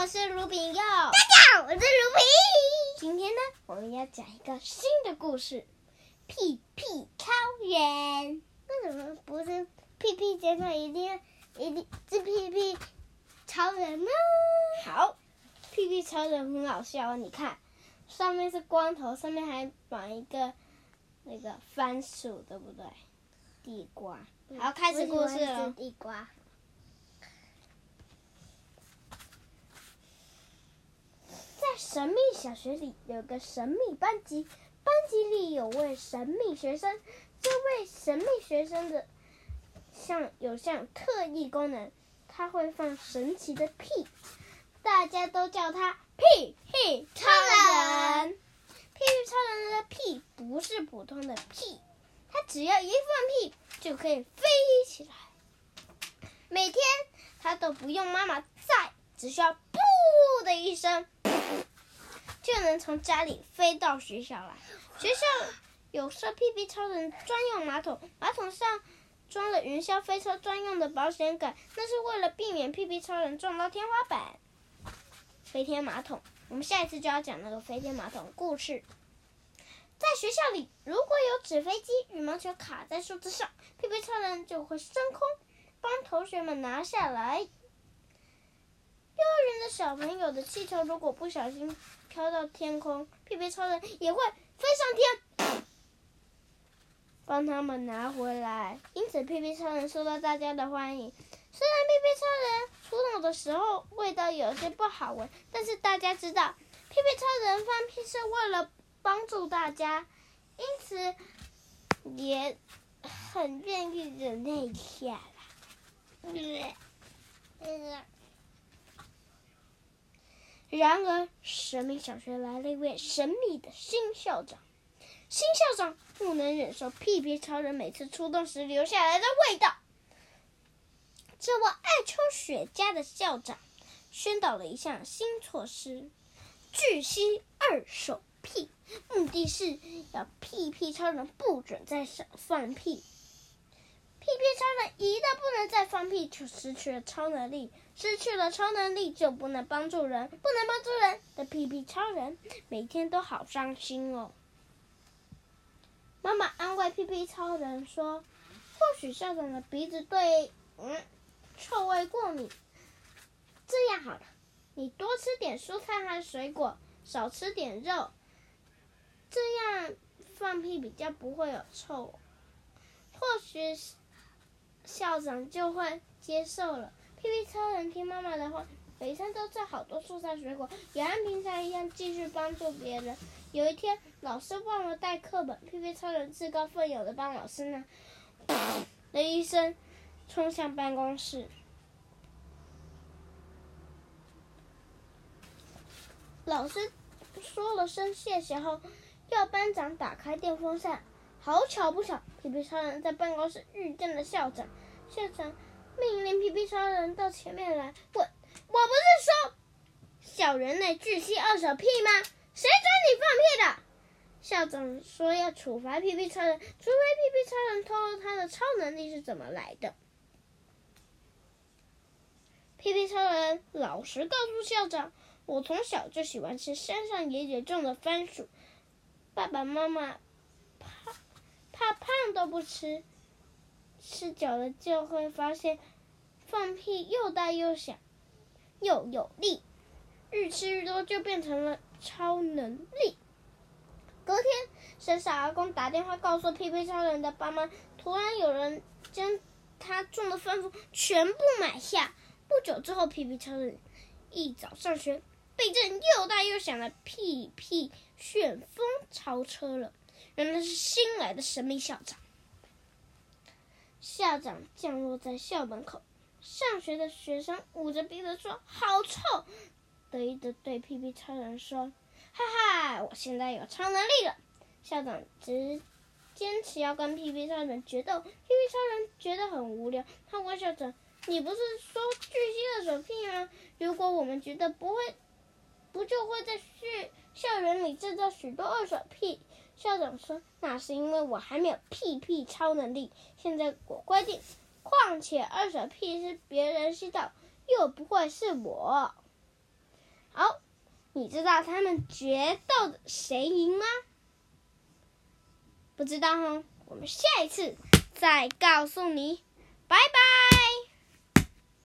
我是卢炳佑。大家好，我是卢炳。今天呢，我们要讲一个新的故事，屁屁超人。为什么不是屁屁健康一定要一定是屁屁超人呢？好，屁屁超人很好笑哦，你看，上面是光头，上面还绑一个那个番薯，对不对？地瓜。好，开始故事了。地瓜。在神秘小学里有个神秘班级，班级里有位神秘学生。这位神秘学生的像有项特异功能，他会放神奇的屁，大家都叫他屁屁超人。屁屁超人的屁不是普通的屁，他只要一放屁就可以飞起来。每天他都不用妈妈在，只需要“噗”的一声。就能从家里飞到学校来。学校有设屁屁超人专用马桶，马桶上装了云霄飞车专用的保险杆，那是为了避免屁屁超人撞到天花板。飞天马桶，我们下一次就要讲那个飞天马桶故事。在学校里，如果有纸飞机、羽毛球卡在树枝上，屁屁超人就会升空，帮同学们拿下来。幼儿园的小朋友的气球，如果不小心飘到天空，屁屁超人也会飞上天，帮他们拿回来。因此，屁屁超人受到大家的欢迎。虽然屁屁超人出动的时候味道有些不好闻，但是大家知道，屁屁超人放屁是为了帮助大家，因此也很愿意忍耐一下啦。然而，神秘小学来了一位神秘的新校长。新校长不能忍受屁屁超人每次出动时留下来的味道。这位爱抽雪茄的校长宣导了一项新措施：拒吸二手屁，目的是要屁屁超人不准再放屁。屁屁超人一旦不能再放屁，就失去了超能力。失去了超能力，就不能帮助人，不能帮助人的屁屁超人每天都好伤心哦。妈妈安慰屁屁超人说：“或许校长的鼻子对嗯臭味过敏。这样好了，你多吃点蔬菜和水果，少吃点肉，这样放屁比较不会有臭。或许是。”校长就会接受了。屁屁超人听妈妈的话，每天都吃好多蔬菜水果，也和平常一样继续帮助别人。有一天，老师忘了带课本，屁屁超人自告奋勇的帮老师拿，的一声，冲向办公室。老师说了声谢谢后，要班长打开电风扇。好巧不巧，皮皮超人在办公室遇见了校长。校长命令皮皮超人到前面来，问：“我不是说小人类拒吸二手屁吗？谁准你放屁的？”校长说要处罚皮皮超人，除非皮皮超人透露他的超能力是怎么来的。皮皮超人老实告诉校长：“我从小就喜欢吃山上爷爷种的番薯，爸爸妈妈。”怕胖都不吃，吃久了就会发现，放屁又大又响，又有力，愈吃愈多就变成了超能力。隔天，山上阿公打电话告诉屁屁超人的爸妈，突然有人将他种的番薯全部买下。不久之后，屁屁超人一早上学，被一阵又大又响的屁屁旋风超车了。原来是新来的神秘校长。校长降落在校门口，上学的学生捂着鼻子说：“好臭！”得意的对屁屁超人说：“哈哈，我现在有超能力了！”校长只坚持要跟屁屁超人决斗，屁屁超人觉得很无聊。他问校长：“你不是说拒吸二手屁吗？如果我们觉得不会，不就会在学校园里制造许多二手屁？”校长说：“那是因为我还没有屁屁超能力。现在我规定，况且二手屁是别人吸到，又不会是我。”好，你知道他们决斗谁赢吗？不知道哦，我们下一次再告诉你。拜拜。